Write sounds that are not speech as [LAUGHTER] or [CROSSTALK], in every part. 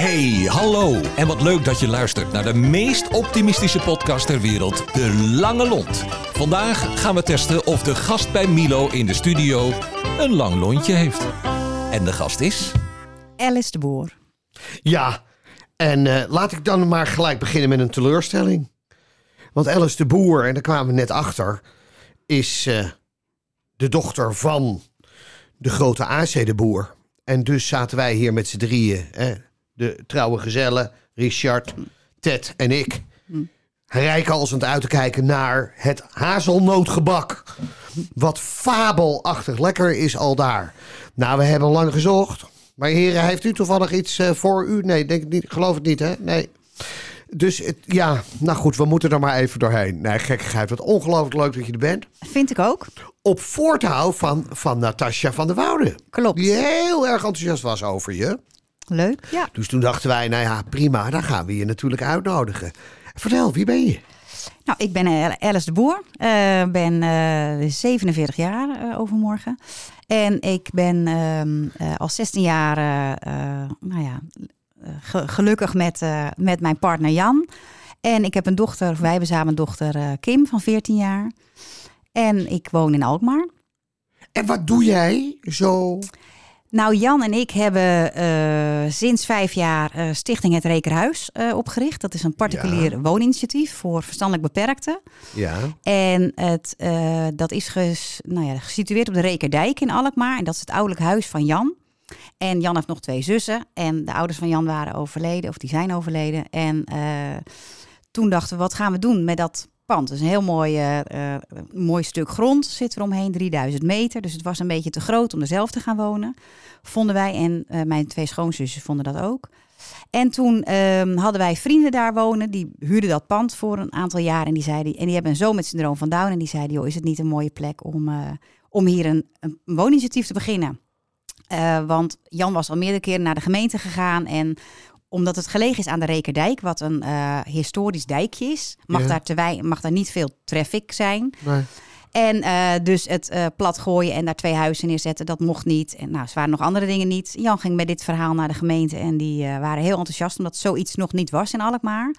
Hey, hallo. En wat leuk dat je luistert naar de meest optimistische podcast ter wereld, De Lange Lont. Vandaag gaan we testen of de gast bij Milo in de studio een lang lontje heeft. En de gast is... Alice de Boer. Ja, en eh, laat ik dan maar gelijk beginnen met een teleurstelling. Want Alice de Boer, en daar kwamen we net achter, is eh, de dochter van de grote AC de Boer. En dus zaten wij hier met z'n drieën, hè, de trouwe gezellen, Richard, Ted en ik, rijkhalsend uit te kijken naar het hazelnootgebak. Wat fabelachtig lekker is al daar. Nou, we hebben lang gezocht. Maar heren, heeft u toevallig iets eh, voor u? Nee, denk niet, geloof het niet, hè? Nee. Dus het, ja, nou goed, we moeten er maar even doorheen. Nee, gekkigheid, wat ongelooflijk leuk dat je er bent. Vind ik ook. Op voortouw van, van Natasja van der Woude. Klopt. Die heel erg enthousiast was over je. Leuk. Ja. Dus toen dachten wij, nou ja, prima, dan gaan we je natuurlijk uitnodigen. Vertel, wie ben je? Nou, ik ben eh, Alice de Boer. Ik ben eh, 47 jaar eh, overmorgen. En ik ben ehm, eh, al 16 jaar eh, eh, nou ja, eh, ge- gelukkig met, eh, met mijn partner Jan. En ik heb een dochter, wij hebben samen een dochter eh, Kim van 14 jaar. En ik woon in Alkmaar. En wat doe jij zo? Nou, Jan en ik hebben eh, sinds vijf jaar eh, Stichting Het Rekerhuis eh, opgericht. Dat is een particulier wooninitiatief voor verstandelijk beperkten. Ja, En het, dat is ges, nou ja, gesitueerd op de Rekerdijk in Alkmaar. En dat is het ouderlijk huis van Jan. En Jan heeft nog twee zussen. En de ouders van Jan waren overleden, of die zijn overleden. En toen dachten we, wat gaan we doen met dat pand? Is een heel mooi, eh, eh, mooi stuk grond, zit er omheen, 3000 meter. Dus het was een beetje te groot om er zelf te gaan wonen, vonden wij. En eh, mijn twee schoonzussen vonden dat ook. En toen ehm, hadden wij vrienden daar wonen, die huurden dat pand voor een aantal jaar. En die, zeiden, en die hebben een zoon met syndroom van Down. En die zeiden, joh, is het niet een mooie plek om, om hier een, een wooninitiatief te beginnen? Want Jan was al meerdere keren naar de gemeente gegaan. En omdat het gelegen is aan de Rekerdijk, wat een eh, historisch dijkje is, mag, Ja. daar te mag daar niet veel traffic zijn. maar En eh, dus het eh, plat gooien en daar twee huizen neerzetten, dat mocht niet. En nou, er waren nog andere dingen niet. Jan ging met dit verhaal naar de gemeente en die waren heel enthousiast omdat zoiets nog niet was in Alkmaar.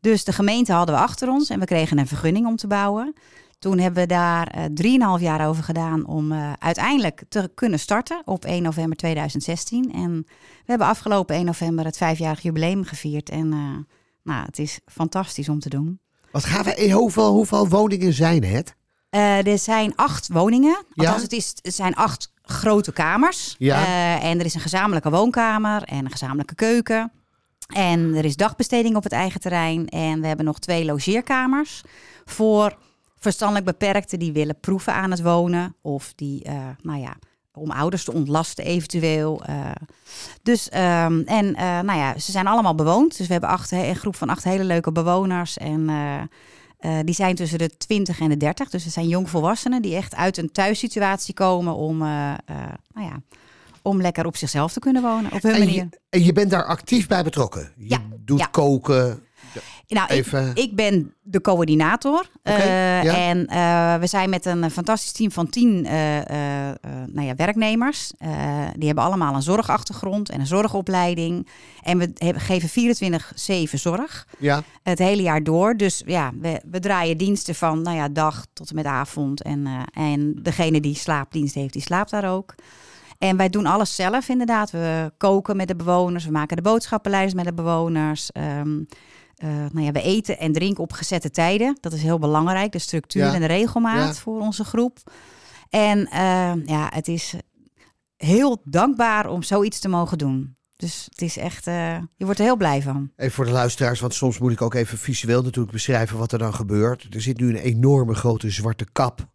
Dus de gemeente hadden we achter ons en we kregen een vergunning om te bouwen. Toen hebben we daar eh, drieënhalf jaar over gedaan om eh, uiteindelijk te kunnen starten op 1 november 2016. En we hebben afgelopen 1 november het vijfjarig jubileum gevierd. En eh, nou, het is fantastisch om te doen. wat gaan we, hoeveel, hoeveel woningen zijn het? Er zijn acht woningen. Ja? Althans, het, is, het zijn acht grote kamers. Ja. En er is een gezamenlijke woonkamer en een gezamenlijke keuken. En er is dagbesteding op het eigen terrein. En we hebben nog twee logeerkamers voor verstandelijk beperkten die willen proeven aan het wonen. Of die, eh, nou ja, om ouders te ontlasten eventueel. eh. dus, ehm, en eh, nou ja, ze zijn allemaal bewoond. Dus we hebben acht, een groep van acht hele leuke bewoners. En die zijn tussen de 20 en de 30. Dus het zijn jongvolwassenen die echt uit een thuissituatie komen om, nou ja, om lekker op zichzelf te kunnen wonen. Op hun En manier. je, en je bent daar actief bij betrokken? Je Ja, doet ja. koken? Nou, ik, Even- ik ben de coördinator. Eh, ja. En eh, we zijn met een fantastisch team van tien eh, eh, eh, nou ja, werknemers. Eh, die hebben allemaal een zorgachtergrond en een zorgopleiding. En we geven 24-7 zorg. Ja, Het hele jaar door. Dus ja, we, we draaien diensten van nou ja, dag tot en met avond. En, eh, en degene die slaapdienst heeft, die slaapt daar ook. En wij doen alles zelf inderdaad. We koken met de bewoners. We maken de boodschappenlijst met de bewoners. Ehm, eh, nou ja, we eten en drinken op gezette tijden. Dat is heel belangrijk. De structuur Ja. en de regelmaat Ja. voor onze groep. En eh, ja, het is heel dankbaar om zoiets te mogen doen. Dus het is echt, eh, je wordt er heel blij van. even voor de luisteraars, want soms moet ik ook even visueel natuurlijk beschrijven wat er dan gebeurt. Er zit nu een enorme grote zwarte kap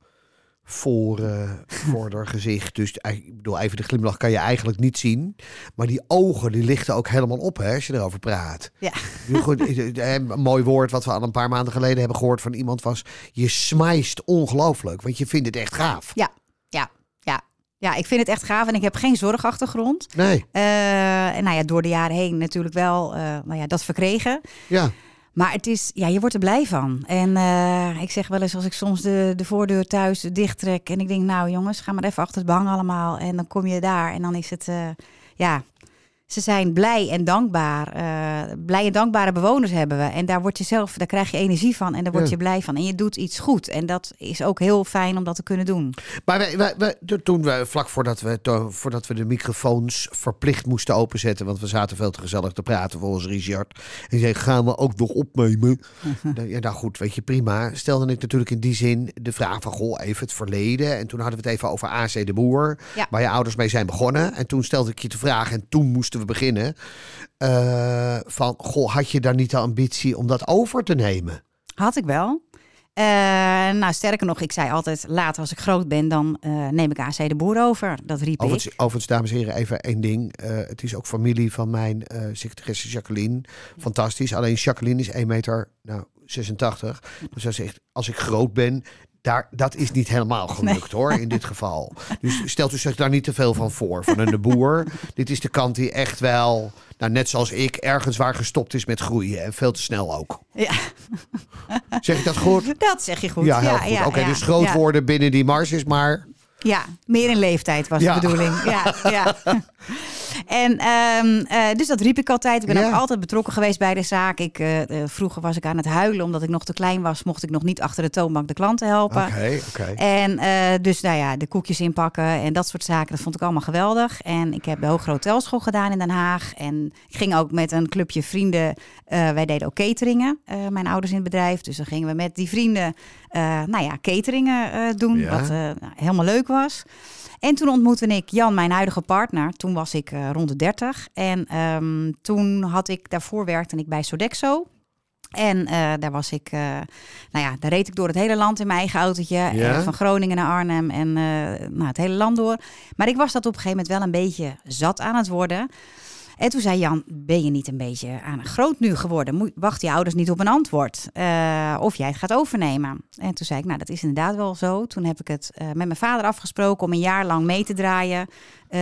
voor, eh voor haar gezicht. Dus ik bedoel, even de glimlach kan je eigenlijk niet zien. Maar die ogen, die lichten ook helemaal op hè, als je erover praat. Ja. Goed, eh, eh, Een mooi woord wat we al een paar maanden geleden hebben gehoord van iemand was... je smijst ongelooflijk, want je vindt het echt gaaf. Ja, ja, ja. Ja, ik vind het echt gaaf en ik heb geen zorgachtergrond. Nee, en nou ja, door de jaren heen natuurlijk wel eh, nou ja, dat verkregen. ja. Maar het is, ja, je wordt er blij van. En eh, ik zeg wel eens als ik soms de, de voordeur thuis dichttrek en ik denk, nou jongens, ga maar even achter het behang allemaal. En dan kom je daar en dan is het, eh, ja, ze zijn blij en dankbaar. Eh, blij en dankbare bewoners hebben we. En daar word je zelf, daar krijg je energie van en daar word Ja. je blij van. En je doet iets goed. En dat is ook heel fijn om dat te kunnen doen. Maar wij, wij, wij- toen we, vlak voordat we, to- voordat we de microfoons verplicht moesten openzetten, want we zaten veel te gezellig te praten volgens Richard. En zei, gaan we ook nog opnemen? Nou, ja, nou goed, weet je, prima. Stelde ik natuurlijk in die zin de vraag van, goh, even het verleden. En toen hadden we het even over AC de Boer, Ja. waar je ouders mee zijn begonnen. En toen stelde ik je de vraag, en toen moesten we beginnen, eh, van, goh, had je dan niet de ambitie om dat over te nemen? Had ik wel. Eh, nou, sterker nog, ik zei altijd, later als ik groot ben, dan eh, neem ik AC de Boer over. Dat riep ik. Overigens, overigens, dames en heren, even één ding. Het is ook familie van mijn secretaresse Jacqueline. Fantastisch. Alleen Jacqueline is 1 meter nou, 86. Dus zij zegt, als ik groot ben, daar, dat is niet helemaal gelukt hoor, in dit geval. Dus stelt u zich daar niet te veel van voor, van een de boer. [LAUGHS] dit is de kant die echt wel, nou, net zoals ik, ergens waar gestopt is met groeien. En veel te snel ook. Ja, Zeg ik dat goed? dat zeg je goed. Ja, heel goed. Oké, ja, dus groot ja. worden binnen die mars is maar... Ja, meer in leeftijd was Ja. de bedoeling. Ja, ja. [LAUGHS] En ehm, eh, dus dat riep ik altijd. Ik ben Ja. ook altijd betrokken geweest bij de zaak. Ik, eh, eh, vroeger was ik aan het huilen omdat ik nog te klein was. Mocht ik nog niet achter de toonbank de klanten helpen. Oké, oké. En dus nou ja, de koekjes inpakken en dat soort zaken, dat vond ik allemaal geweldig. En ik heb de Hogere Hotelschool gedaan in Den Haag. En ik ging ook met een clubje vrienden, wij deden ook cateringen, mijn ouders in het bedrijf. Dus dan gingen we met die vrienden, nou ja, cateringen doen, Ja. wat nou, helemaal leuk was. En toen ontmoette ik Jan, mijn huidige partner. Toen was ik eh, rond de 30. En ehm, toen had ik, daarvoor werkte ik bij Sodexo. En eh, daar was ik, eh, nou ja, daar reed ik door het hele land in mijn eigen autootje. Ja. van Groningen naar Arnhem en nou, het hele land door. Maar ik was dat op een gegeven moment wel een beetje zat aan het worden. En toen zei Jan, ben je niet een beetje aan groot nu geworden? Moet, wacht je ouders niet op een antwoord? Eh, of jij het gaat overnemen? En toen zei ik, nou dat is inderdaad wel zo. Toen heb ik het eh, met mijn vader afgesproken om een jaar lang mee te draaien. eh,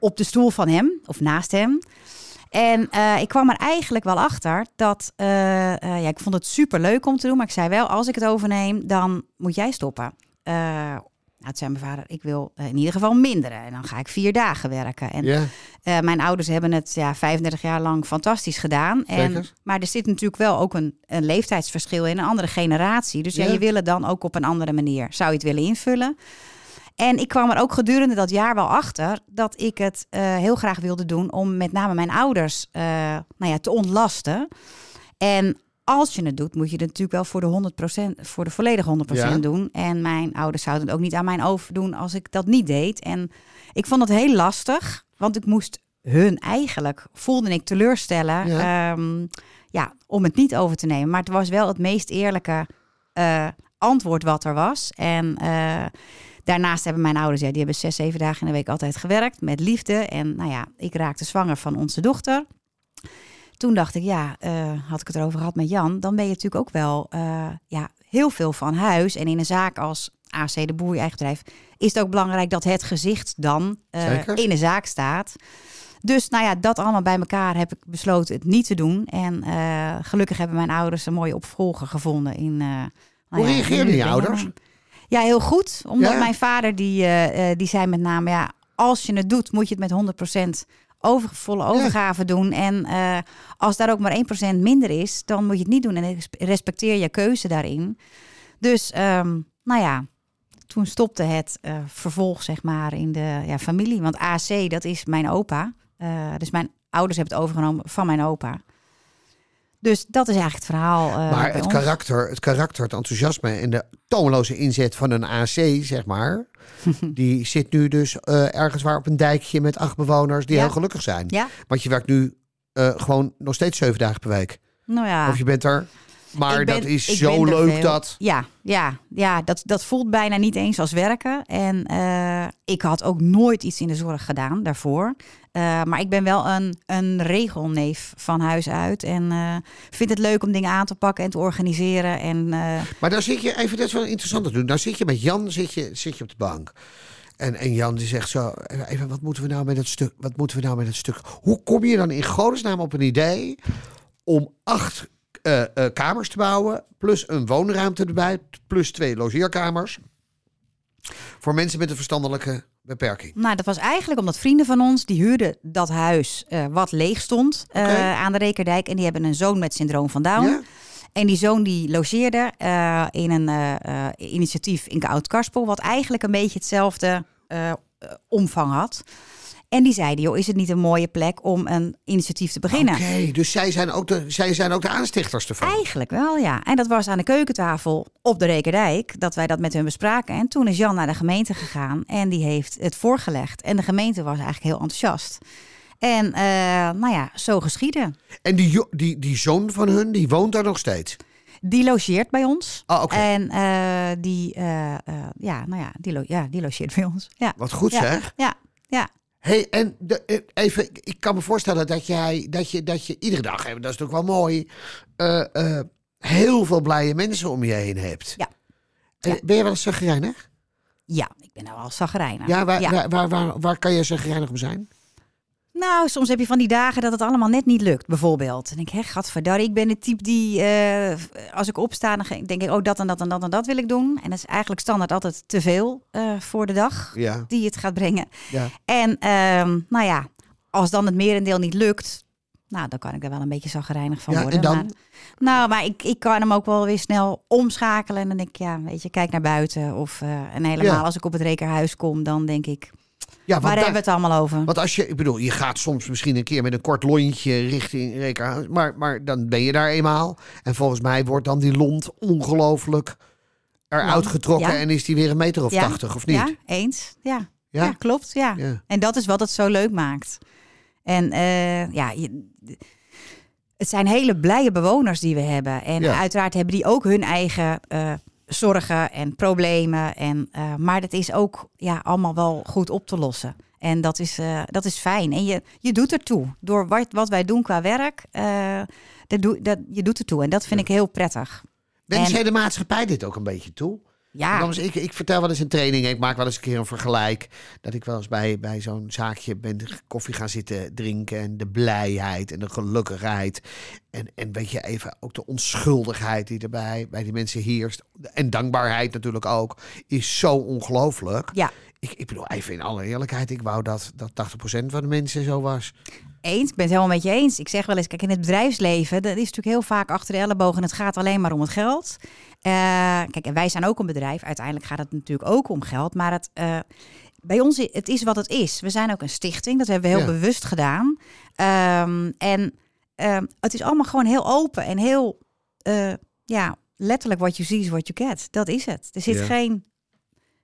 op de stoel van hem, of naast hem. En ik kwam er eigenlijk wel achter dat, ja, ik vond het super leuk om te doen, maar ik zei wel, als ik het overneem, dan moet jij stoppen. Nou, toen zei mijn vader, ik wil eh, in ieder geval minderen. En dan ga ik vier dagen werken. En eh, mijn ouders hebben het ja, 35 jaar lang fantastisch gedaan. En, Zeker. maar er zit natuurlijk wel ook een, een leeftijdsverschil in, een andere generatie. Dus ja, Ja. je wil het dan ook op een andere manier. Zou je het willen invullen? En ik kwam er ook gedurende dat jaar wel achter dat ik het eh, heel graag wilde doen om met name mijn ouders nou ja, te ontlasten. En als je het doet, moet je het natuurlijk wel voor de 100%, voor de volledige 100% Ja. doen. En mijn ouders zouden het ook niet aan mijn overdoen als ik dat niet deed. En ik vond het heel lastig, want ik moest hun eigenlijk, voelde ik teleurstellen, Ja. ja. ja, om het niet over te nemen. Maar het was wel het meest eerlijke eh, antwoord wat er was. En eh, daarnaast hebben mijn ouders, ja, die hebben zes, zeven dagen in de week altijd gewerkt met liefde. En nou ja, ik raakte zwanger van onze dochter. Toen dacht ik, ja, eh, had ik het erover gehad met Jan, dan ben je natuurlijk ook wel eh, ja, heel veel van huis. En in een zaak als AC de Boer, je eigen bedrijf, is het ook belangrijk dat het gezicht dan eh, in de zaak staat. Dus nou ja, dat allemaal bij elkaar heb ik besloten het niet te doen. En gelukkig hebben mijn ouders een mooie opvolger gevonden. In, nou Hoe ja, reageerden je ouders? Ja, heel goed. Omdat Ja? mijn vader, die, die zei met name, ja, als je het doet, moet je het met 100% over, volle overgave doen. En eh, als daar ook maar 1% minder is, dan moet je het niet doen. En respecteer je keuze daarin. Dus, ehm, nou ja, toen stopte het eh, vervolg, zeg maar, in de ja, familie. Want AC, dat is mijn opa. Eh, dus mijn ouders hebben het overgenomen van mijn opa. Dus dat is eigenlijk het verhaal. eh, maar het ons. karakter, het karakter, het enthousiasme en de toonloze inzet van een AC, zeg maar. [LAUGHS] die zit nu dus eh, ergens waar op een dijkje met acht bewoners die Ja. heel gelukkig zijn. Ja, Want je werkt nu eh, gewoon nog steeds zeven dagen per week. nou ja. Of je bent er. Maar ben- dat is zo leuk dat. Ja, ja, ja dat, dat voelt bijna niet eens als werken. En eh, ik had ook nooit iets in de zorg gedaan daarvoor. Eh, maar ik ben wel een, een regelneef van huis uit. En eh, vind het leuk om dingen aan te pakken en te organiseren. En Maar daar zit je, even dat is wel interessant te doen. Daar zit je met Jan zit je, zit je op de bank. En, en Jan die zegt zo, even, wat moeten we nou met dat stuk? Wat moeten we nou met dat stuk? Hoe kom je dan in godesnaam op een idee om acht eh, eh, kamers te bouwen, plus een woonruimte erbij, plus twee logeerkamers voor mensen met een verstandelijke beperking? Nou, dat was eigenlijk omdat vrienden van ons, die huurden dat huis eh, wat leeg stond aan de Rekerdijk. En die hebben een zoon met syndroom van Down. Ja? En die zoon die logeerde in een initiatief in Oud-Karspel, wat eigenlijk een beetje hetzelfde omvang had. En die zeiden, joh, is het niet een mooie plek om een initiatief te beginnen? Oké, dus zij zijn, ook de, zij zijn ook de aanstichters ervan. Eigenlijk wel, ja. En dat was aan de keukentafel op de Rekerdijk, dat wij dat met hun bespraken. En toen is Jan naar de gemeente gegaan en die heeft het voorgelegd. En de gemeente was eigenlijk heel enthousiast. En eh, nou ja, zo geschieden. En die, die, die zoon van hun, die woont daar nog steeds. Die logeert bij ons. Ah, oké. En eh, die, eh, ja, nou ja, die, ja, die logeert bij ons. Ja. Wat goed ja. zeg. Ja, ja. Hey, en de, eh, even, ik kan me voorstellen dat jij, dat je, dat je iedere dag, en dat is natuurlijk wel mooi, eh, eh, heel veel blije mensen om je heen hebt. Ja. En Ja. Ben je wel eens zagrijnig? ja, ik ben nou wel zagrijnig. Ja, waar, Ja. Waar, waar, waar, waar kan je zagrijnig om zijn? Nou, soms heb je van die dagen dat het allemaal net niet lukt, bijvoorbeeld. En denk ik, hè, gadverdarrie, ik ben de type die, eh, als ik opsta, dan denk ik, oh, dat en dat en dat en dat wil ik doen. En dat is eigenlijk standaard altijd te veel eh, voor de dag Ja, die het gaat brengen. ja. En ehm, nou ja, als dan het merendeel niet lukt, nou, dan kan ik er wel een beetje zagrijnig van Ja, worden. en dan? Maar, nou, maar ik, ik kan hem ook wel weer snel omschakelen. En dan denk ik, ja, weet je, kijk naar buiten. Of, eh, en helemaal als ik op het rekerhuis kom, dan denk ik, ja waar hebben we het allemaal over? want als je, ik bedoel, je gaat soms misschien een keer met een kort lontje richting Rekerhuis, maar, maar dan ben je daar eenmaal. En volgens mij wordt dan die lont ongelooflijk eruit getrokken ja. en is die weer een meter of Ja, tachtig, of niet? Ja, eens. Ja, ja? Ja? klopt. Ja. En dat is wat het zo leuk maakt. En eh, ja, je, het zijn hele blije bewoners die we hebben. En uiteraard hebben die ook hun eigen eh, zorgen en problemen. En, eh, maar dat is ook ja, allemaal wel goed op te lossen. En dat is, eh, dat is fijn. En je, je doet ertoe. Door wat, wat wij doen qua werk, eh, dat doe, dat, je doet ertoe. En dat vind ik heel prettig. Wens En- jij de maatschappij dit ook een beetje toe? Ja, ik, ik vertel wel eens een training. Ik maak wel eens een keer een vergelijk. Dat ik wel eens bij, bij zo'n zaakje ben koffie gaan zitten drinken. En de blijheid en de gelukkigheid. En, en weet je, even ook de onschuldigheid die erbij bij die mensen heerst. En dankbaarheid natuurlijk ook. Is zo ongelooflijk. ja. Ik, ik bedoel, even in alle eerlijkheid. Ik wou dat, dat 80% van de mensen zo was. Eens, ik ben het helemaal met je eens. Ik zeg wel eens, kijk, in het bedrijfsleven, dat is natuurlijk heel vaak achter de elleboog en het gaat alleen maar om het geld. Eh, kijk, en wij zijn ook een bedrijf. Uiteindelijk gaat het natuurlijk ook om geld, maar het, eh, bij ons, het is wat het is. We zijn ook een stichting, dat hebben we heel Ja. bewust gedaan. Ehm, en ehm, het is allemaal gewoon heel open en heel, eh, ja, letterlijk what you see is what you get. Dat is het. Er zit Ja. geen,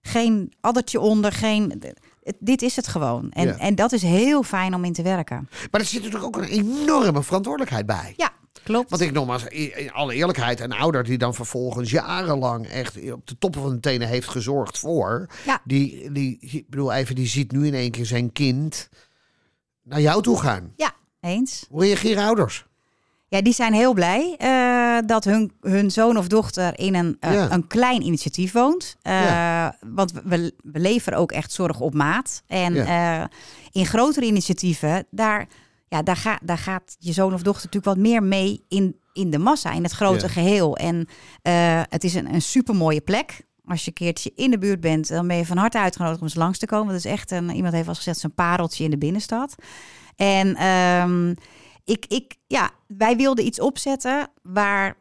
geen addertje onder, geen... het- dit is het gewoon. En, Ja. en dat is heel fijn om in te werken. Maar er zit natuurlijk ook een enorme verantwoordelijkheid bij. Ja, klopt. Want ik nogmaals, in alle eerlijkheid, een ouder die dan vervolgens jarenlang echt op de toppen van de tenen heeft gezorgd voor. Ja. Die, die, ik bedoel even, die ziet nu in één keer zijn kind naar jou toe gaan. Ja, eens. Hoe reageren ouders? Ja, die zijn heel blij eh, dat hun, hun zoon of dochter in een, eh, Ja. een klein initiatief woont. Eh, Ja. Want we, we leveren ook echt zorg op maat. En in grotere initiatieven, daar, ja, daar, ga, daar gaat je zoon of dochter natuurlijk wat meer mee in, in de massa, in het grote Ja. geheel. En eh, het is een, een supermooie plek. Als je een keertje in de buurt bent, dan ben je van harte uitgenodigd om eens langs te komen. Het is echt een, iemand heeft al gezegd, een pareltje in de binnenstad. En ehm, ik, ik, ja, wij wilden iets opzetten waar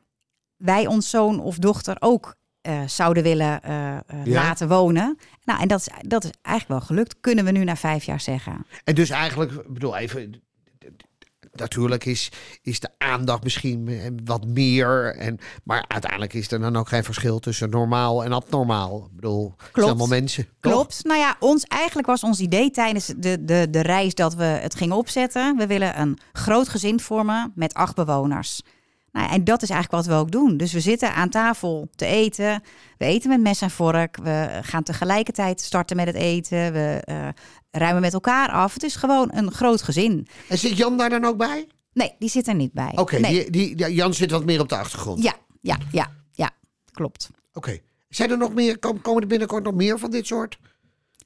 wij ons zoon of dochter ook eh, zouden willen eh, Ja. laten wonen. Nou, en dat is, dat is eigenlijk wel gelukt, kunnen we nu na vijf jaar zeggen. En dus eigenlijk, ik bedoel even, natuurlijk is, is de aandacht misschien eh, wat meer. En, maar uiteindelijk is er dan ook geen verschil tussen normaal en abnormaal. Ik bedoel, het zijn allemaal mensen. Klopt. Nou ja, ons, eigenlijk was ons idee tijdens de, de, de reis dat we het gingen opzetten. We willen een groot gezin vormen met acht bewoners. Nou, en dat is eigenlijk wat we ook doen. Dus we zitten aan tafel te eten. We eten met mes en vork. We gaan tegelijkertijd starten met het eten. We eh, ruimen met elkaar af. Het is gewoon een groot gezin. En zit Jan daar dan ook bij? Nee, die zit er niet bij. Oké, nee. die, die, Jan zit wat meer op de achtergrond. Ja, ja, ja, ja. Klopt. Oké. Zijn er nog meer, kom- komen er binnenkort nog meer van dit soort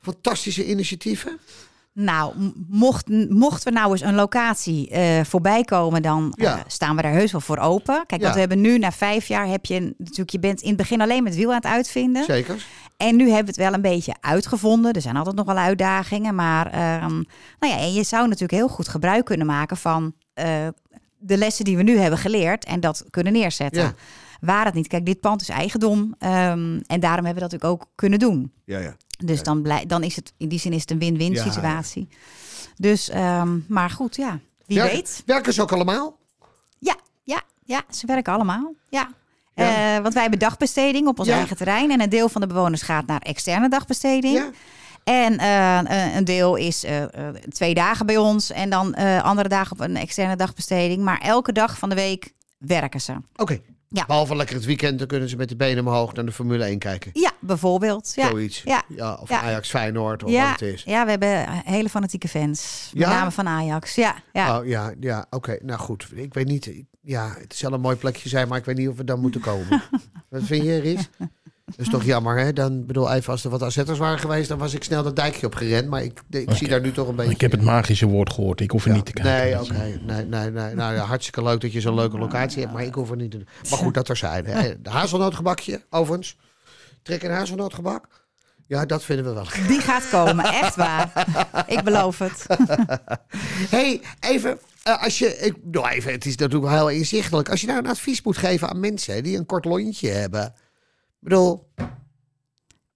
fantastische initiatieven? Nou, mocht, mocht er nou eens een locatie eh, voorbij komen, dan eh, staan we daar heus wel voor open. Kijk, Ja. want we hebben nu na vijf jaar heb je natuurlijk, je bent in het begin alleen met wiel aan het uitvinden. Zeker. En nu hebben we het wel een beetje uitgevonden. Er zijn altijd nog wel uitdagingen. Maar ehm, nou ja, en je zou natuurlijk heel goed gebruik kunnen maken van eh, de lessen die we nu hebben geleerd. En dat kunnen neerzetten. Ja. Waar het niet. Kijk, dit pand is eigendom. ehm, en daarom hebben we dat natuurlijk ook kunnen doen. Ja, ja. Dus dan, blij, dan is het in die zin is het een win-win Ja, ja. situatie. Dus, ehm, maar goed, ja. Wie Werken- weet. Werken ze ook allemaal? Ja, ja, ja, ze werken allemaal. Ja. Eh, want wij hebben dagbesteding op ons eigen terrein. En een deel van de bewoners gaat naar externe dagbesteding. Ja. En eh, een- deel is eh, twee dagen bij ons. En dan eh, andere dagen op een externe dagbesteding. Maar elke dag van de week werken ze. Oké. Ja. Behalve lekker het weekend, dan kunnen ze met de benen omhoog naar de Formule 1 kijken. Ja, bijvoorbeeld. Ja, Zoiets. ja. of Ja. Ajax Feyenoord of ja, wat het is. ja, we hebben hele fanatieke fans. Met name van Ajax. Ja, ja. Oh ja, ja oké. Nou goed. Ik weet niet. Ja, het zal een mooi plekje zijn, maar ik weet niet of we dan moeten komen. [LAUGHS] wat vind je, Ries? Dat is toch jammer, hè? Dan bedoel, even als er wat AZ'ers waren geweest, dan was ik snel dat dijkje op gerend. Maar ik, ik zie daar nu toch een beetje... Ik heb het magische woord gehoord. Ik hoef er Ja, niet te kijken. Nee, oké. Nee, nee, nee. Nou ja, hartstikke leuk dat je zo'n leuke locatie hebt, maar ik hoef er niet te doen. Maar goed, dat er zijn. Hè. De hazelnootgebakje, overigens. Trek een hazelnootgebak. Ja, dat vinden we wel. Die gaat komen, echt waar. Ik beloof het. [LAUGHS] hey, even, eh, als je, ik bedoel even, het is natuurlijk wel heel inzichtelijk. Als je nou een advies moet geven aan mensen hè, die een kort lontje hebben. Ik bedoel,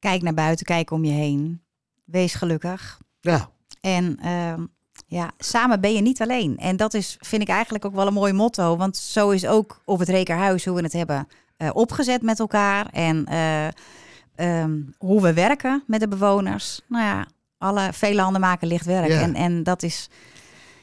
Kijk naar buiten, kijk om je heen. Wees gelukkig. ja, En ehm, ja, samen ben je niet alleen. En dat is, vind ik eigenlijk ook wel een mooi motto. Want zo is ook op het Rekerhuis hoe we het hebben eh, opgezet met elkaar. En eh, ehm, hoe we werken met de bewoners. Nou ja, alle, vele handen maken licht werk. Ja. En, en dat is,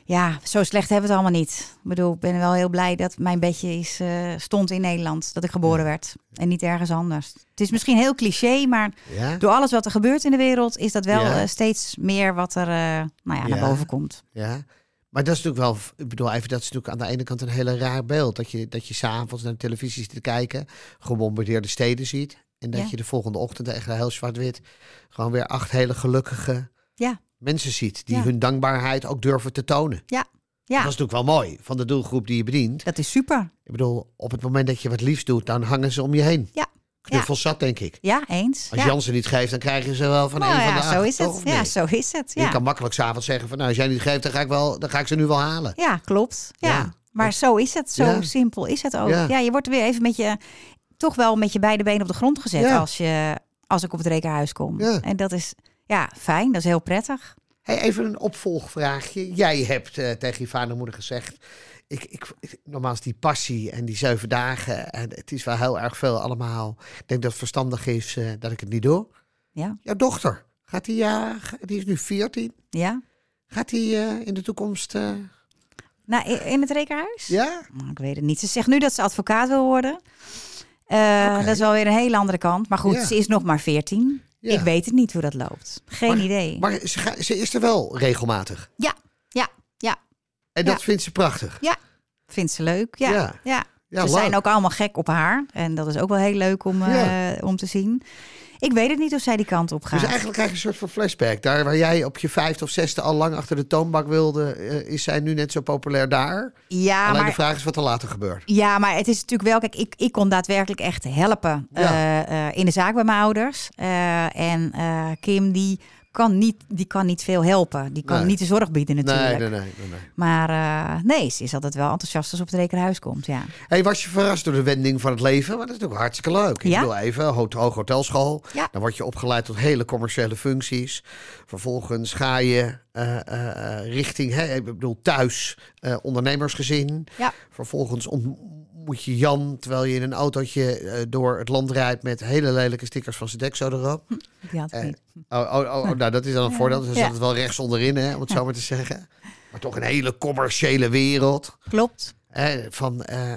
ja, zo slecht hebben we het allemaal niet. Ik bedoel, ik ben wel heel blij dat mijn bedje is, eh, stond in Nederland. Dat ik geboren werd. En niet ergens anders. Het is misschien heel cliché, maar ja, door alles wat er gebeurt in de wereld, is dat wel Ja. eh, steeds meer wat er eh, nou ja, naar boven komt. ja. Maar dat is natuurlijk wel, ik bedoel even, dat is natuurlijk aan de ene kant een hele raar beeld. Dat je, dat je s'avonds naar de televisie zit te kijken, gebombardeerde steden ziet. En dat je de volgende ochtend echt heel zwart-wit gewoon weer acht hele gelukkige Ja. Mensen ziet. Die Ja. hun dankbaarheid ook durven te tonen. Ja, Dat ja is natuurlijk wel mooi van de doelgroep die je bedient. dat is super. Ik bedoel, op het moment dat je wat liefs doet, dan hangen ze om je heen. Ja. Knuffels zat, denk ik. Ja, eens. Als ja. Jan ze niet geeft, dan krijg je ze wel van nou een ja, van de zo acht, is toch, het. Ja, zo is het. Je Ja, kan makkelijk s'avonds zeggen van, nou, als jij niet geeft, dan ga ik, wel, dan ga ik ze nu wel halen. ja klopt. Ja. Maar zo is het. Zo simpel is het ook. Ja. Je wordt weer even met je, toch wel met je beide benen op de grond gezet als, je, als ik op het rekenhuis kom. Ja. En dat is ja, fijn. Dat is heel prettig. Hey, even een opvolgvraagje. Jij hebt eh, tegen je vader en moeder gezegd... Ik, ik, ik- normaal is die passie en die zeven dagen... en het is wel heel erg veel allemaal. Ik denk dat het verstandig is eh, dat ik het niet doe. Ja. Jouw dochter, gaat die, ja, die is nu 14. Ja. Gaat die eh, in de toekomst... eh, Nou, in het rekenhuis? ja? Nou, ik weet het niet. Ze zegt nu dat ze advocaat wil worden. Eh. Dat is wel weer een hele andere kant. Maar goed, Ja. ze is nog maar 14. Ja. Ik weet het niet hoe dat loopt. Geen Maar- idee. Maar ze, ze is er wel regelmatig. ja, ja, ja. En dat Ja. vindt ze prachtig. Vindt ze leuk. Ja, Ja. ja. Ja, ze leuk. zijn ook allemaal gek op haar. En dat is ook wel heel leuk om, eh, Ja. om te zien. Ik weet het niet of zij die kant op gaat. Dus eigenlijk krijg je een soort van flashback. Daar waar jij op je vijfde of zesde al lang achter de toonbank wilde... eh, is zij nu net zo populair daar. ja, Alleen maar, de vraag is wat er later gebeurt. ja, maar het is natuurlijk wel... Kijk, ik, ik kon daadwerkelijk echt helpen Ja. eh, eh, in de zaak bij mijn ouders. En Kim, die kan, niet, die kan niet veel helpen. Die kan Nee. niet de zorg bieden natuurlijk. Nee, nee, nee. nee, nee. Maar eh, nee, ze is altijd wel enthousiast als ze op het rekenhuis komt, ja. Hey, was je verrast door de wending van het leven? Want dat is natuurlijk hartstikke leuk. Ik Ja. bedoel even, hoog hotelschool. Ja. Dan word je opgeleid tot hele commerciële functies. Vervolgens ga je eh, eh, richting, hè, ik bedoel thuis, ondernemersgezin. Ja. Vervolgens ontmoet je Jan, terwijl je in een autootje eh, door het land rijdt met hele lelijke stickers van Sodexo erop. Die had ik Eh, niet. Oh, oh, oh, oh, nou, dat is dan een voordeel. Dus zat het wel rechts onderin, hè, om het zo maar te zeggen. Maar toch een hele commerciële wereld. Klopt. Van, eh,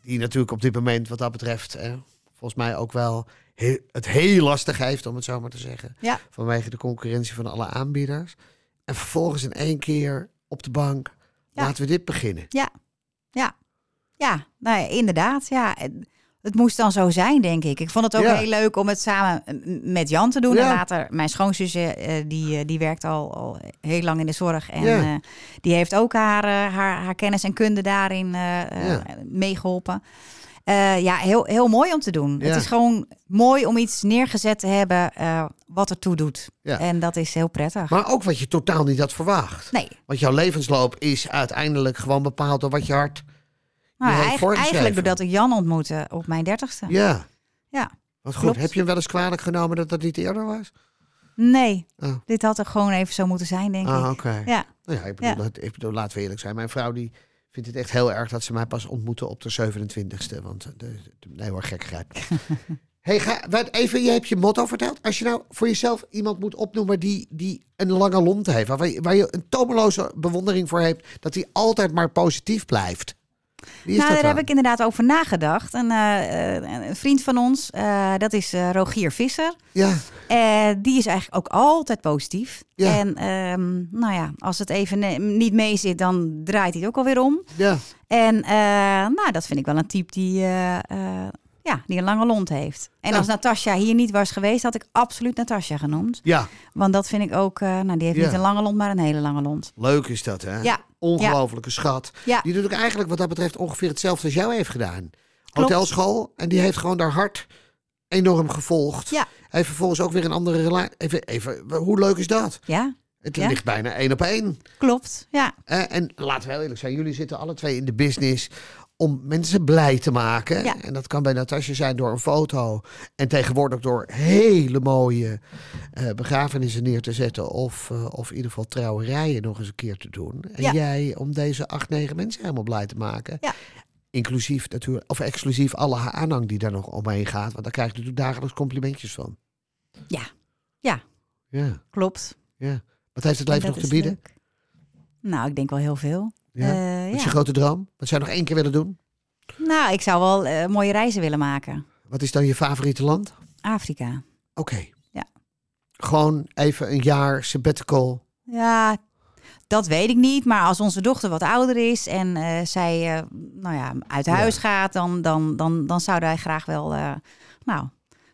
die natuurlijk op dit moment wat dat betreft... volgens mij ook wel he- het heel lastig heeft, om het zo maar te zeggen. Ja. Vanwege de concurrentie van alle aanbieders. En vervolgens in één keer op de bank... Ja. laten we dit beginnen. Ja, ja, ja, nou inderdaad. Ja, het, moest dan zo zijn, denk ik. Ik vond het ook Ja. heel leuk om het samen met Jan te doen. Ja. En later, mijn schoonzusje, eh, die, eh, die werkt al, al heel lang in de zorg. En Ja. eh, die heeft ook haar, haar, haar kennis en kunde daarin Ja. meegeholpen. Eh, ja, heel, heel mooi om te doen. Het is gewoon mooi om iets neergezet te hebben wat ertoe doet. Ja. En dat is heel prettig. Maar ook wat je totaal niet had verwacht. nee, Want jouw levensloop is uiteindelijk gewoon bepaald door wat je hart... voorgeschreven. eigenlijk doordat ik Jan ontmoette op mijn dertigste. Ja, Ja. wat goed. Klopt. Heb je hem wel eens kwalijk genomen dat dat niet eerder was? Nee, Oh. dit had er gewoon even zo moeten zijn, denk Ah, ik. oké. Ja, Nou ja, ik bedoel, Ja. dat- ik bedoel, laten we eerlijk zijn. Mijn vrouw die vindt het echt heel erg dat ze mij pas ontmoeten op de 27e. Want eh, nee hoor, gek grijp. [LAUGHS] hey, ga, wat, even, je hebt je motto verteld. Als je nou voor jezelf iemand moet opnoemen die, die een lange lont heeft. Waar je, waar je een tomeloze bewondering voor hebt. Dat hij altijd maar positief blijft. Nou, daar heb ik inderdaad over nagedacht. En, eh, eh, een vriend van ons, eh, dat is Rogier Visser. Ja, die is eigenlijk ook altijd positief. Ja. En ehm, nou ja, als het even niet mee zit, dan draait hij het ook alweer om. ja. En nou, dat vind ik wel een type die, ja, die een lange lont heeft. En Ja. als Natasja hier niet was geweest, had ik absoluut Natasja genoemd. Ja, Want dat vind ik ook, eh, nou, die heeft Ja. niet een lange lont, maar een hele lange lont. leuk is dat hè? Ja, Ongelofelijke schat. ja, Die doet ook eigenlijk wat dat betreft ongeveer hetzelfde als jou heeft gedaan. Klopt. Hotelschool. En die heeft gewoon daar hart enorm gevolgd. Ja. Heeft vervolgens ook weer een andere relatie. Even, even, hoe leuk is dat? ja, Het Ja. ligt bijna één op één. klopt. Ja, Eh, en laten we heel eerlijk zijn. Jullie zitten alle twee in de business om mensen blij te maken. Ja. En dat kan bij Natasja zijn door een foto. En tegenwoordig door hele mooie eh, begrafenissen neer te zetten. Of, eh, of in ieder geval trouwerijen nog eens een keer te doen. En Ja. jij om deze acht, negen mensen helemaal blij te maken. Ja. Inclusief natuurlijk, of exclusief alle aanhang die daar nog omheen gaat. Want daar krijg je natuurlijk dagelijks complimentjes van. ja, ja, Ja, klopt. ja. Wat heeft het En leven nog te bieden? leuk. Nou, ik denk wel heel veel. Ja. Eh, Wat is je grote droom? Wat zou je nog één keer willen doen? Nou, ik zou wel eh, mooie reizen willen maken. Wat is dan je favoriete land? Afrika. Oké. Ja. Gewoon even een jaar sabbatical. Ja, dat weet ik niet. Maar als onze dochter wat ouder is en eh, zij nou ja, uit huis gaat, dan, dan, dan, dan zouden wij graag wel nou,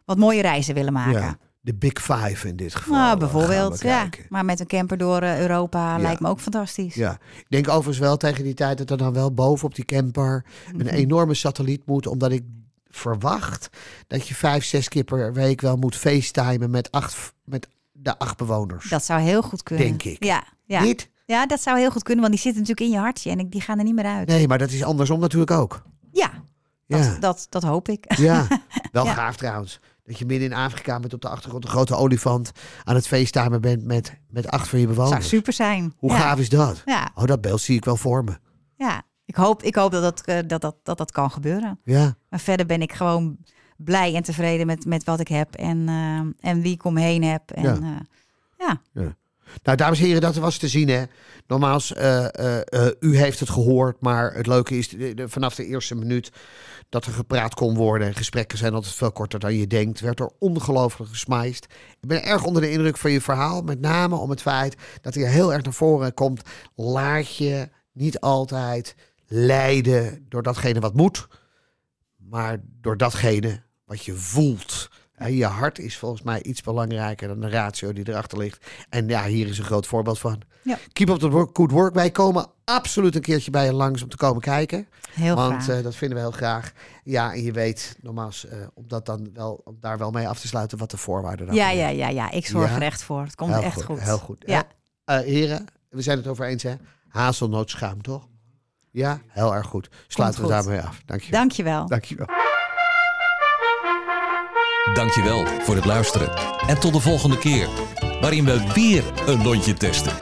wat mooie reizen willen maken. Ja. De Big Five in dit geval. Nou, bijvoorbeeld. Ja. Maar met een camper door eh, Europa Ja. lijkt me ook fantastisch. Ja. Ik denk overigens wel tegen die tijd dat er dan wel boven op die camper Mhm. een enorme satelliet moet. Omdat ik verwacht dat je vijf, zes keer per week wel moet facetimen met, acht, met de acht bewoners. Dat zou heel goed kunnen. Denk ik. Ja, ja. Niet? ja, dat zou heel goed kunnen, want die zitten natuurlijk in je hartje en ik- die gaan er niet meer uit. Nee, maar dat is andersom natuurlijk ook. Ja, dat, Ja. dat, dat hoop ik. Ja, [LAUGHS] wel Ja. gaaf trouwens. Dat je midden in Afrika met op de achtergrond een grote olifant aan het facetimen bent met, met acht van je zou bewoners. super zijn. Hoe ja. gaaf is dat? Ja, Oh, dat beeld zie ik wel voor me. ja. Ik hoop, ik hoop dat, dat, eh, dat, dat, dat dat kan gebeuren. Ja, Maar verder ben ik gewoon blij en tevreden met, met wat ik heb en, eh, en wie ik omheen heb. En, Ja. ja. ja, Nou, dames en heren, dat was te zien, hè. Nogmaals, eh, eh, eh, u heeft het gehoord, maar het leuke is, vanaf de eerste minuut dat er gepraat kon worden, en gesprekken zijn altijd veel korter dan je denkt, werd er ongelooflijk gesmiced. Ik ben erg onder de indruk van je verhaal, met name om het feit dat hij heel erg naar voren komt. Laat je niet altijd leiden door datgene wat moet, maar door datgene wat je voelt. Je hart is volgens mij iets belangrijker dan de ratio die erachter ligt. En ja, hier is een groot voorbeeld van. Ja. Keep up the work, good work. Wij komen absoluut een keertje bij je langs om te komen kijken. Heel want graag. eh, dat vinden we heel graag. Ja, en je weet, nogmaals, eh, om, dat dan wel, om daar wel mee af te sluiten wat de voorwaarden dan ja, ja, ja, ja, ik zorg Ja? er echt voor. Het komt heel echt goed, goed. Heel goed. Ja. Eh, heren, we zijn het over eens, hè? Hazelnoot schuim, toch? Ja, heel erg goed. Sluiten we daarmee af. Dankjewel. Dankjewel. Dankjewel. Dankjewel voor het luisteren. En tot de volgende keer, waarin we weer een lontje testen.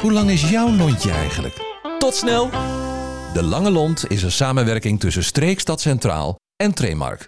Hoe lang is jouw lontje eigenlijk? Tot snel! De Lange Lont is een samenwerking tussen Streekstad Centraal en Tremark.